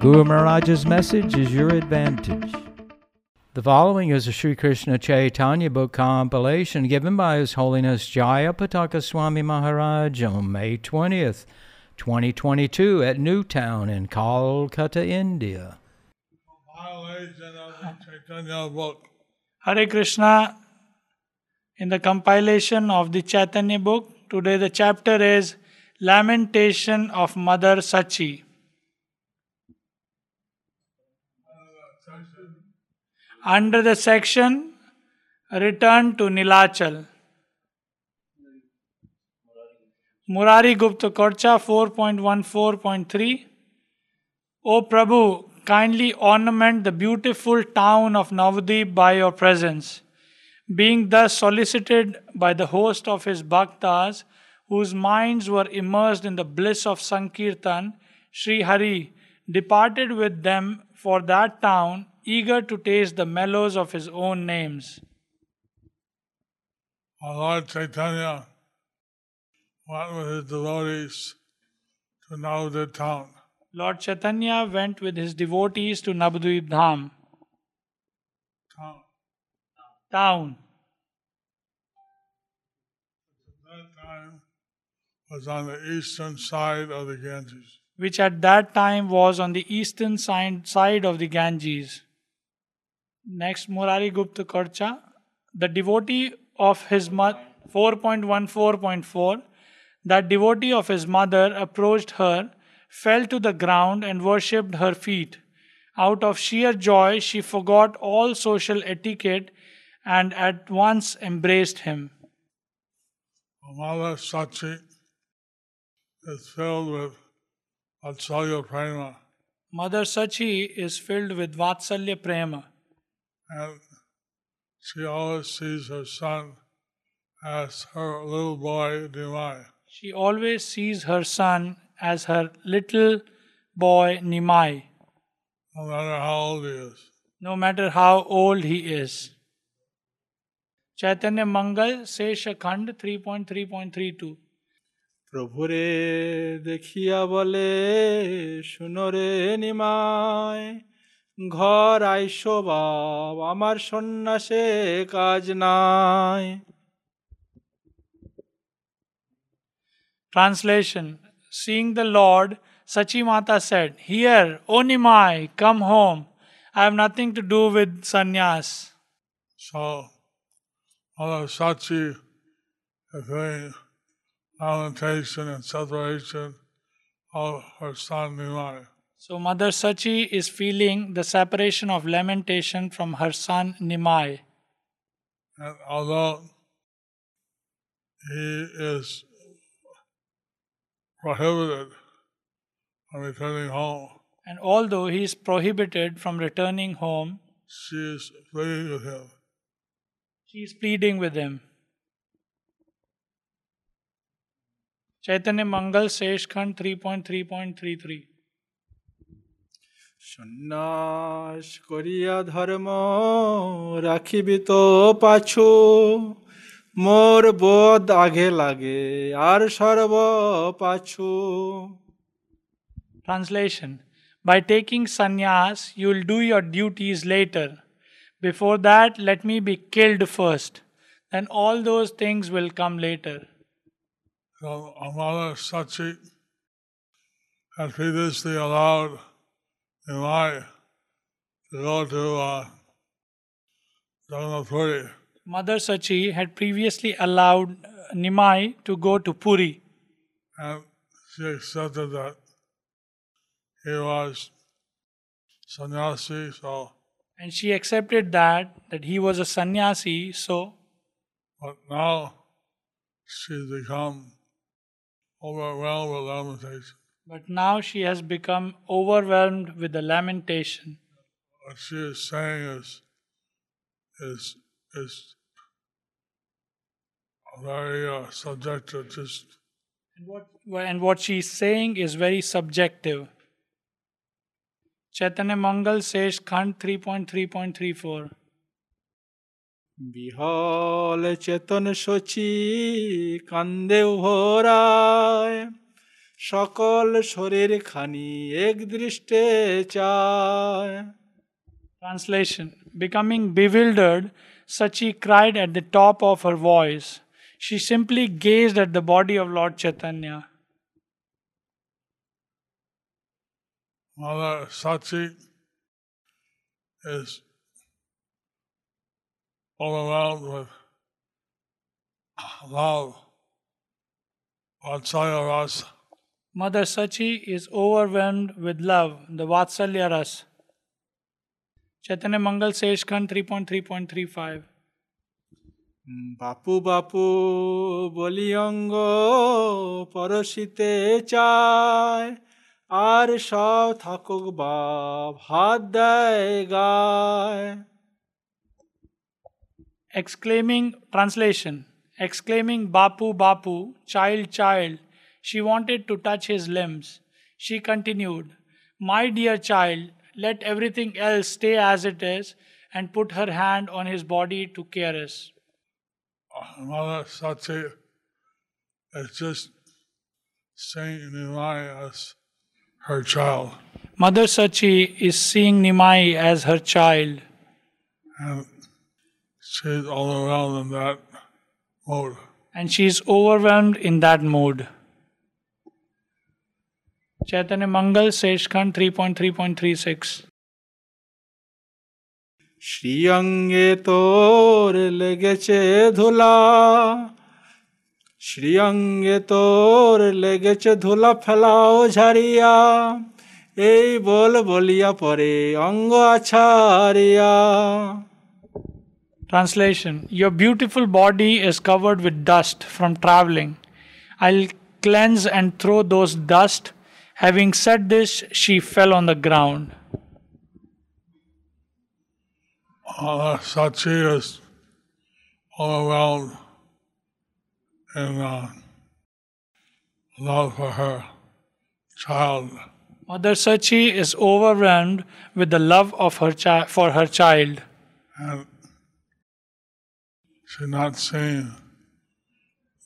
Guru Maharaj's message is your advantage. The following is a Sri Krishna Chaitanya book compilation given by His Holiness Jaya Pataka Swami Maharaj on May 20th, 2022 at Newtown in Kolkata, India. Hare Krishna, in the compilation of the Chaitanya book, today the chapter is Lamentation of Mother Sachi. Under the section Return to Nilachal. Murari Gupta Korcha 4.14.3 O Prabhu, kindly ornament the beautiful town of Navadip by your presence. Being thus solicited by the host of his bhaktas, whose minds were immersed in the bliss of Sankirtan, Sri Hari departed with them for that town, eager to taste the mellows of his own names. Our Lord Chaitanya went with his devotees to Navadip town. Lord Chaitanya went with his devotees to Navadvip Dham town. town. That time was on the eastern side of the Ganges. which at that time was on the eastern side of the Ganges. Next, Murari Gupta Karcha. The devotee of his mother, 4.14.4, that devotee of his mother approached her, fell to the ground, and worshipped her feet. Out of sheer joy, she forgot all social etiquette and at once embraced him. Mother Sachi is filled with Vatsalya Prema Mother Sachi is filled with Vatsalya Prema. and she always sees her son as her little boy Nimai. She always sees her son as her little boy Nimai, no matter how old he is. no matter how old he is. Chaitanya Mangal, Sesha Khand 3.3.32. প্রভুরে দেখিয়া বলে শুনরে নিমায় ঘর আইসো বাব আমার সন্ন্যাসে কাজ নাই Translation Seeing the Lord, Sachi Mata said, Here, O Nimai, come home. I have nothing to do with sannyas. So, Mother Sachi is doing lamentation and separation of her son Nimai. So Mother Sachi is feeling the separation of lamentation from her son Nimai. And although he is prohibited from returning home, And although he is prohibited from returning home, she is pleading with him. she is pleading with him. Chaitanya Mangal Seshkhand 3.3.33 সন্ন্যাস করিয়া ধর্ম রাখিবি তো পাছু মোর বোধ আগে লাগে আর সর্ব পাছু Translation By taking sannyas, you will do your duties later. Before that, let me be killed first. Then all those things will come later. So our mother Sachi had previously allowed Nimai to go to uh, Puri. Mother Sachi had previously allowed Nimai to go to Puri. and she accepted that he was sannyasi, so And she accepted that, that he was a sannyasi, so but now she's become overwhelmed with lamentation. But now she has become overwhelmed with the lamentation. What she is saying is, is, is very uh, subjective. Just and what and what she's saying is very subjective. Chaitanya Mangal Sesh Khand 3.3.34. বিহল চেতন সচি কান্দে উহরায় সকল শরীর খানি এক দৃষ্টে Translation Becoming bewildered, Sachi cried at the top of her voice. She simply gazed at the body of Lord Chaitanya. Mother Sachi is overwhelmed with love, Vatsalya Rasa. Mother Sachi is overwhelmed with love, the Vatsalya Ras. Chaitanya Mangal Seshkhand 3.3.35 Bapu Bapu Boliyango Parashite Chai. আর সব থাকুক বাপ হাত দেয় গায় exclaiming translation exclaiming Child. বাপু she wanted to touch his limbs she continued my dear child let everything else stay as it is and put her hand on his body to caress Mother Sachi is just seeing Nimai as her child. mother sachi is seeing nimai as her child And she's all around in that mode. and she is overwhelmed in that mood chaitanya mangal seshkhand 3.3.36 শ্রীঅঙ্গে তোর লেগেছে ধুলা শ্রীঅঙ্গে তোর লেগেছে ধুলা ফেলাও ঝাড়িয়া এই বল বলিয়া পরে অঙ্গ আছাড়িয়া Translation Your beautiful body is covered with dust from traveling. I'll cleanse and throw those dust. Having said this, she fell on the ground. Mother Sachi is overwhelmed in uh, love for her child. Mother Sachi is overwhelmed with the love of her chi- for her child. And she's not seeing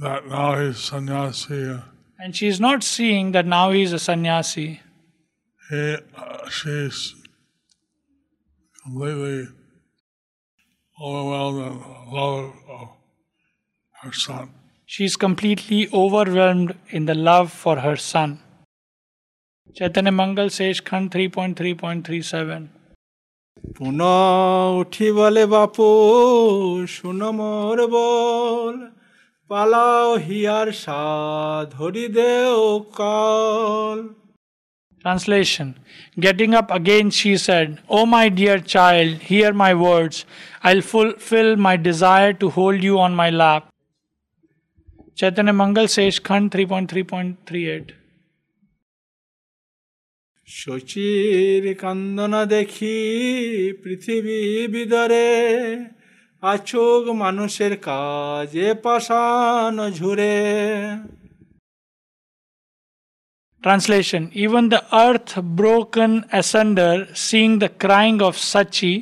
that now he's sannyasi. And she is not seeing that now he is a sannyasi. He, uh, she's completely overwhelmed in love of her son. She is completely overwhelmed in the love for her son. Chaitanya Mangal says Khand 3.3.37. পুনঃ উঠি বলে বাপু শুনো মোর বল পালাও here সা ধরি দেও কাল Translation Getting up again, she said, O my dear child, hear my words. I'll fulfill my desire to hold you on my lap. Chaitanya Mangal says Khand 3.3.38. শচীর কান্দনা দেখি পৃথিবী বিদরে আচোক মানুষের কাজে পাষাণ ঝুরে Translation Even the earth broken asunder, seeing the crying of Sachi,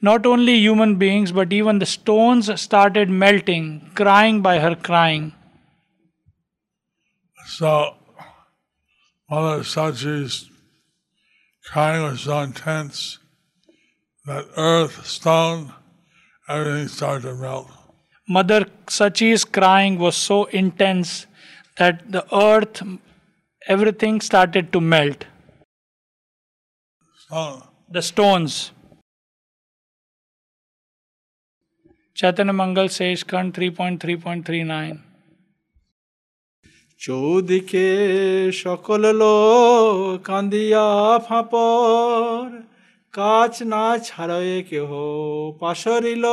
not only human beings but even the stones started melting, crying by her crying. So, Mother Sachi's crying was so intense that earth, stone, everything started to melt. Mother Sachi's crying was so intense that the earth, everything started to melt. Stone. The stones. Chaitanya Mangal says Khand 3.3.39. চৌদিকে সকল লোক কান্দিয়া ফাঁপর কাজ না ছাড়য়ে কেহ পাশরিল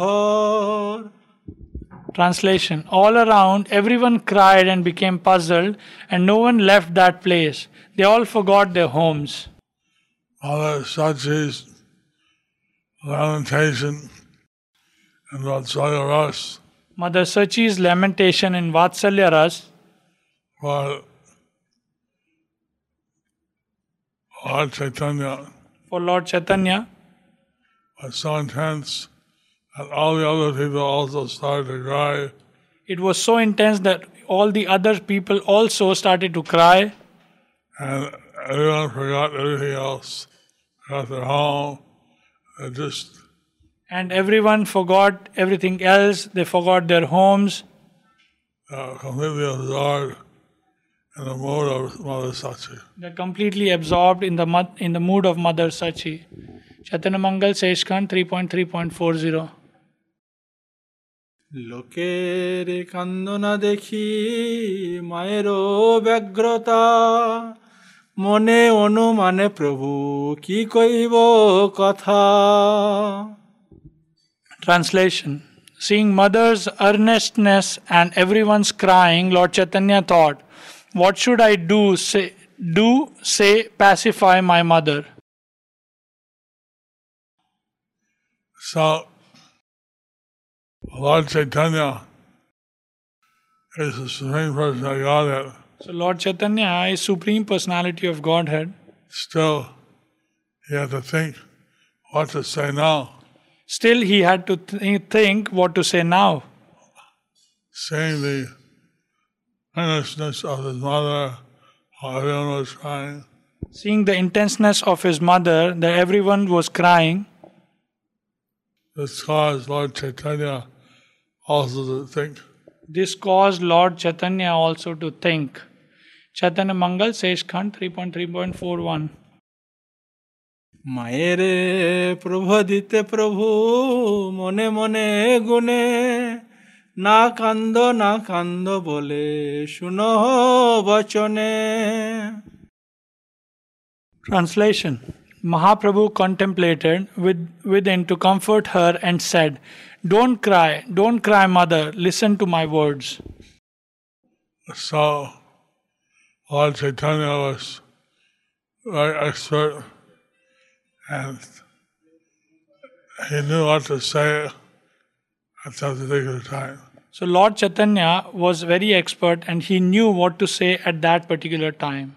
ঘর Translation All around, everyone cried and became puzzled, and no one left that place. They all forgot their homes. Mother Sachi's lamentation in Vatsalya Ras. Mother Sachi's lamentation in Vatsalya Ras. While Lord Chaitanya for Lord Chaitanya was so intense that all the other people also started to cry. it was so intense that all the other people also started to cry, and everyone forgot everything else, forgot their home, they just and everyone forgot everything else. They forgot their homes. uh, completely absorbed in the mood of Mother Sachi. They're completely absorbed in the mood of Mother Sachi. Chaitanya Mangal Seshkhand 3.3.40 লোকের কান্দনা দেখি মায়েরও ব্যগ্রতা মনে অনুমানে প্রভু ki koi কথা Translation Seeing mother's earnestness and everyone's crying, Lord Chaitanya thought, what should I do? Say, do say, pacify my mother. So, Lord Chaitanya is the Supreme Personality of Godhead. So, Lord Chaitanya is Supreme Personality of Godhead. Still, he had to think what to say now. Still, he had to th- think what to say now. Seeing the earnestness of his mother while everyone was crying, Seeing the intenseness of his mother, that everyone was crying, this caused Lord Chaitanya also to think. this caused Lord Chaitanya also to think. Chaitanya Mangal Seshkhand 3.3.41. মায়েরে প্রভ দিতে প্রভু মনে মনে গুনে না কান্দ না কান্দ বলে শুনো বচনে Translation Mahaprabhu contemplated with, within to comfort her and said, Don't cry, don't cry, mother, listen to my words. So, Lord Chaitanya was very expert and he knew what to say at that particular time. So, Lord Chaitanya was very expert and he knew what to say at that particular time.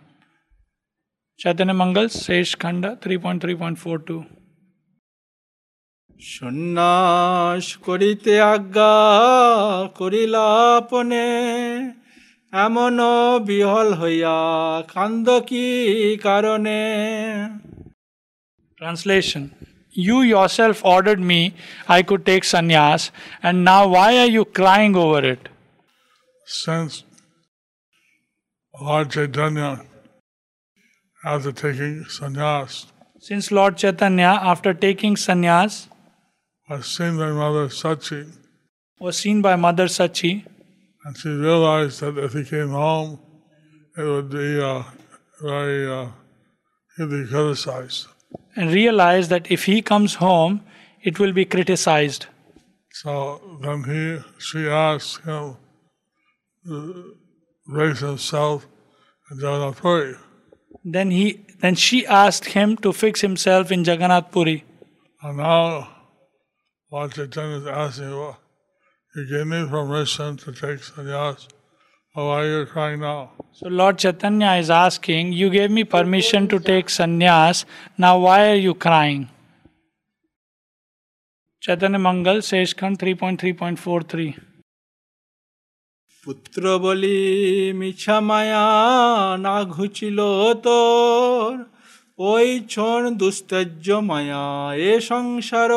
Chaitanya Mangal, Sesh Khanda 3.3.42. সন্ন্যাস করিতে আজ্ঞা করিলাপনে এমন বিহল হইয়া কান্দ কি কারণে Translation You yourself ordered me I could take sannyas, and now why are you crying over it? Since Lord Chaitanya, after taking sannyas, Since Lord Chaitanya, after taking sannyas, was seen by Mother Sachi, was seen by Mother Sachi, and she realized that if he came home, it would be uh, very, uh, he'd be criticized. And realize that if he comes home, it will be criticized. So then he, she asked him uh, to raise himself in Jagannath Puri. Then he, then she asked him to fix himself in Jagannath Puri. And now, Lord Chaitanya is asking, well, you gave me permission to take sannyas. Oh, why are you crying now? So Lord Chaitanya is asking, You gave me permission to take sannyas, now why are you crying? Chaitanya Mangal, Seshkhand 3.3.43. পুত্র বলি মিছা মায়া না ঘুচিল তোর ওই ছন দুস্তর্য মায়া এ সংসার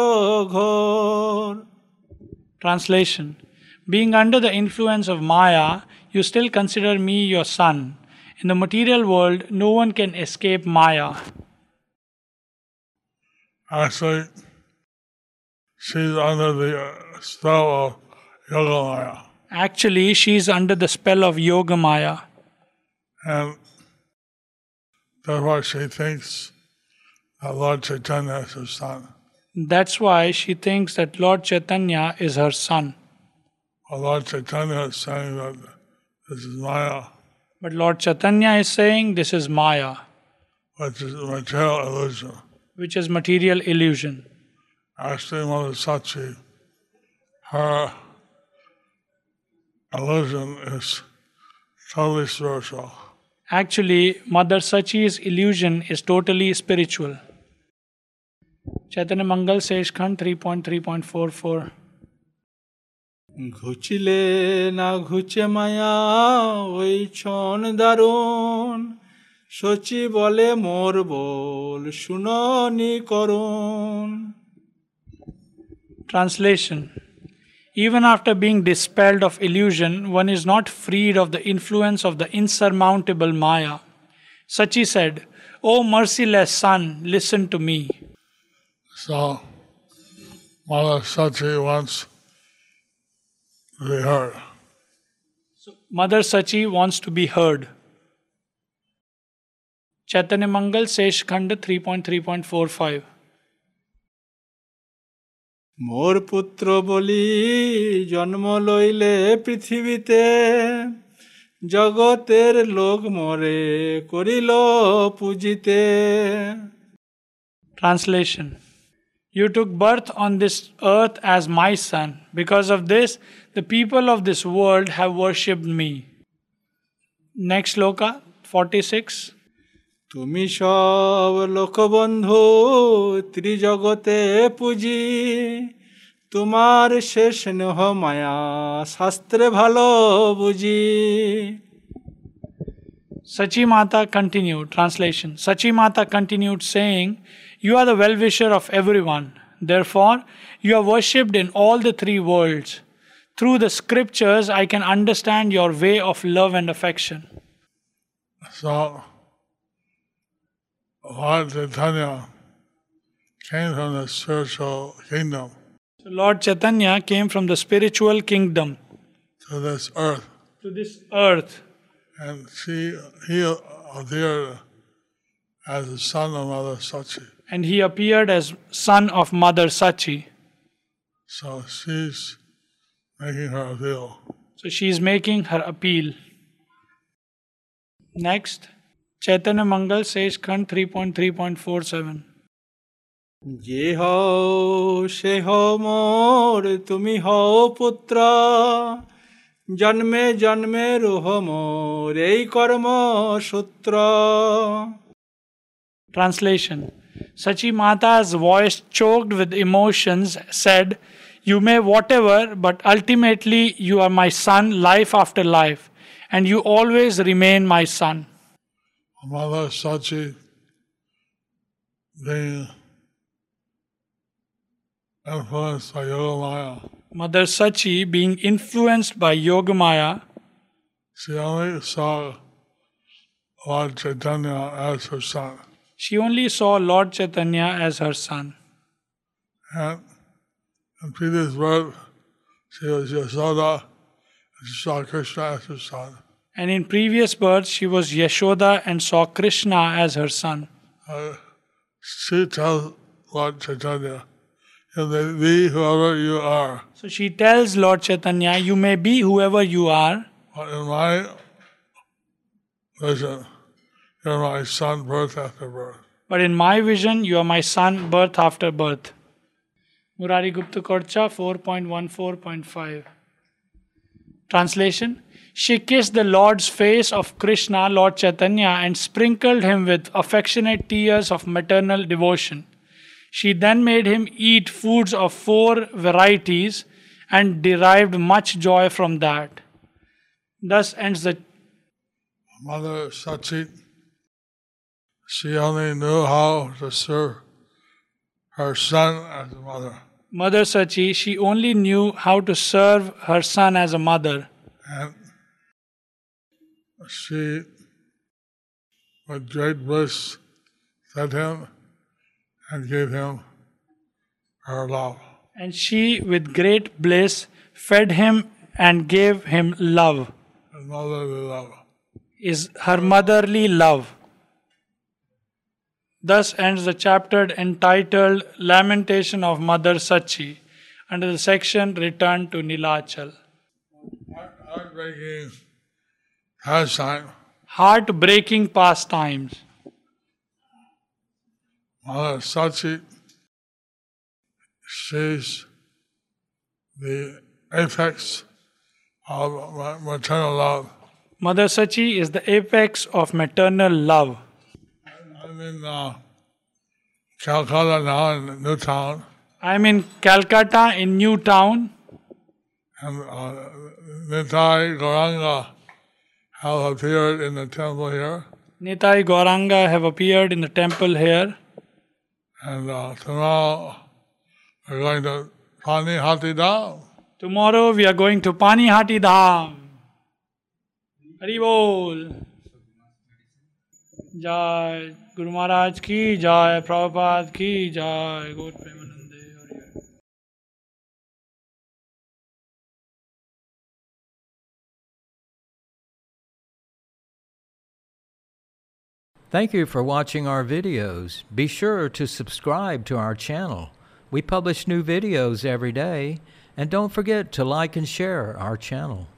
ঘোর Translation Being under the influence of Maya, you still consider me your son. In the material world, no one can escape Maya. Actually, she's under the uh, spell of Yogamaya. Actually, she is under the spell of Yoga Maya. And therefore she thinks that Lord Chaitanya is her son. That's why she thinks that Lord Chaitanya is her son. Well, Lord Chaitanya is saying that this is Maya, But Lord Chaitanya is saying this is Maya, which is material illusion. which is material illusion. Actually, Mother Sachi, her illusion is totally spiritual. Actually, Mother Sachi's illusion is totally spiritual. Chaitanya Mangal Sesh Khand 3.3.44. ঘুচিলে না ঘুচে মায়া ওই ছন দারুণ সচি বলে মোর বল শুননি করুণ Translation Even after being dispelled of illusion, one is not freed of the influence of the insurmountable Maya. Sachi said, O merciless son, listen to me. So, Mother Sachi wants to be heard. Mother Sachi wants to be heard. Chaitanya Mangal Sesh Khand 3.3.45 মোর পুত্র বলি জন্ম লইলে পৃথিবীতে জগতের লোক মরে করিল পূজিতে Translation You took birth on this earth as my son. Because of this, the people of this world have worshipped me. Next sloka 46. তুমি সব লোকবন্ধু ত্রিজগতে পুজি তোমার শেষ স্নেহ মায়া শাস্ত্রে ভালো বুঝি Sachi Mata continued, translation. Sachi Mata continued saying, you are the well wisher of everyone. Therefore, you are worshipped in all the three worlds. Through the scriptures, I can understand your way of love and affection. So, Lord Chaitanya came from the spiritual kingdom So Lord Chaitanya came from the spiritual kingdom to this earth, to this earth, and she, he appeared as the son of Mother Sachi and he appeared as son of mother Sachi. So she's making her appeal. So she's making her appeal. Next, Chaitanya Mangal Sesh Khand 3.3.47. যে হও সে হও মোর তুমি হও পুত্র জন্মে জন্মে রুহ মোর এই কর্ম সূত্র Translation Sachi Mata's voice, choked with emotions, said, You may whatever, but ultimately you are my son life after life, and you always remain my son. Mother Sachi being influenced by Yoga Maya. Mother Sachi, being influenced by Yogamaya, She only saw Lord Chaitanya as her son. She only saw Lord Chaitanya as her son. And in previous birth, she was Yashoda, and she saw Krishna as her son. And in previous births, she was Yashoda and saw Krishna as her son. Uh, she tells Lord Chaitanya, you may be whoever you are, So she tells Lord Chaitanya, You may be whoever you are, but in my vision, you're my son birth after birth. but in my vision, you are my son birth after birth. Murari Gupta Korcha 4.14.5. Translation She kissed the Lord's face of Krishna, Lord Chaitanya, and sprinkled him with affectionate tears of maternal devotion. She then made him eat foods of four varieties and derived much joy from that. Thus ends the Mother Sachit, she only knew how to serve her son as a mother. Mother Sachi. She only knew how to serve her son as a mother. And she, with great bliss, fed him and gave him her love. And she, with great bliss, fed him and gave him love, And motherly love. is her motherly love. Thus ends the chapter entitled Lamentation of Mother Sachi under the section Return to Nilachal. heartbreaking pastime. heartbreaking pastimes. Mother Sachi sees the apex of maternal love. Mother Sachi is the apex of maternal love. I'm in uh, Calcutta now in Newtown, I'm in Calcutta in Newtown. and uh, Nitai Gauranga have appeared in the temple here. Nitai Gauranga have appeared in the temple here. And uh, tomorrow we're going to Panihati Dham. Tomorrow we are going to Panihati Dham. Hari Jai Prabhupada ki Jai Gaur Premanande Hari Hari. Thank you for watching our videos. Be sure to subscribe to our channel. We publish new videos every day, and don't forget to like and share our channel.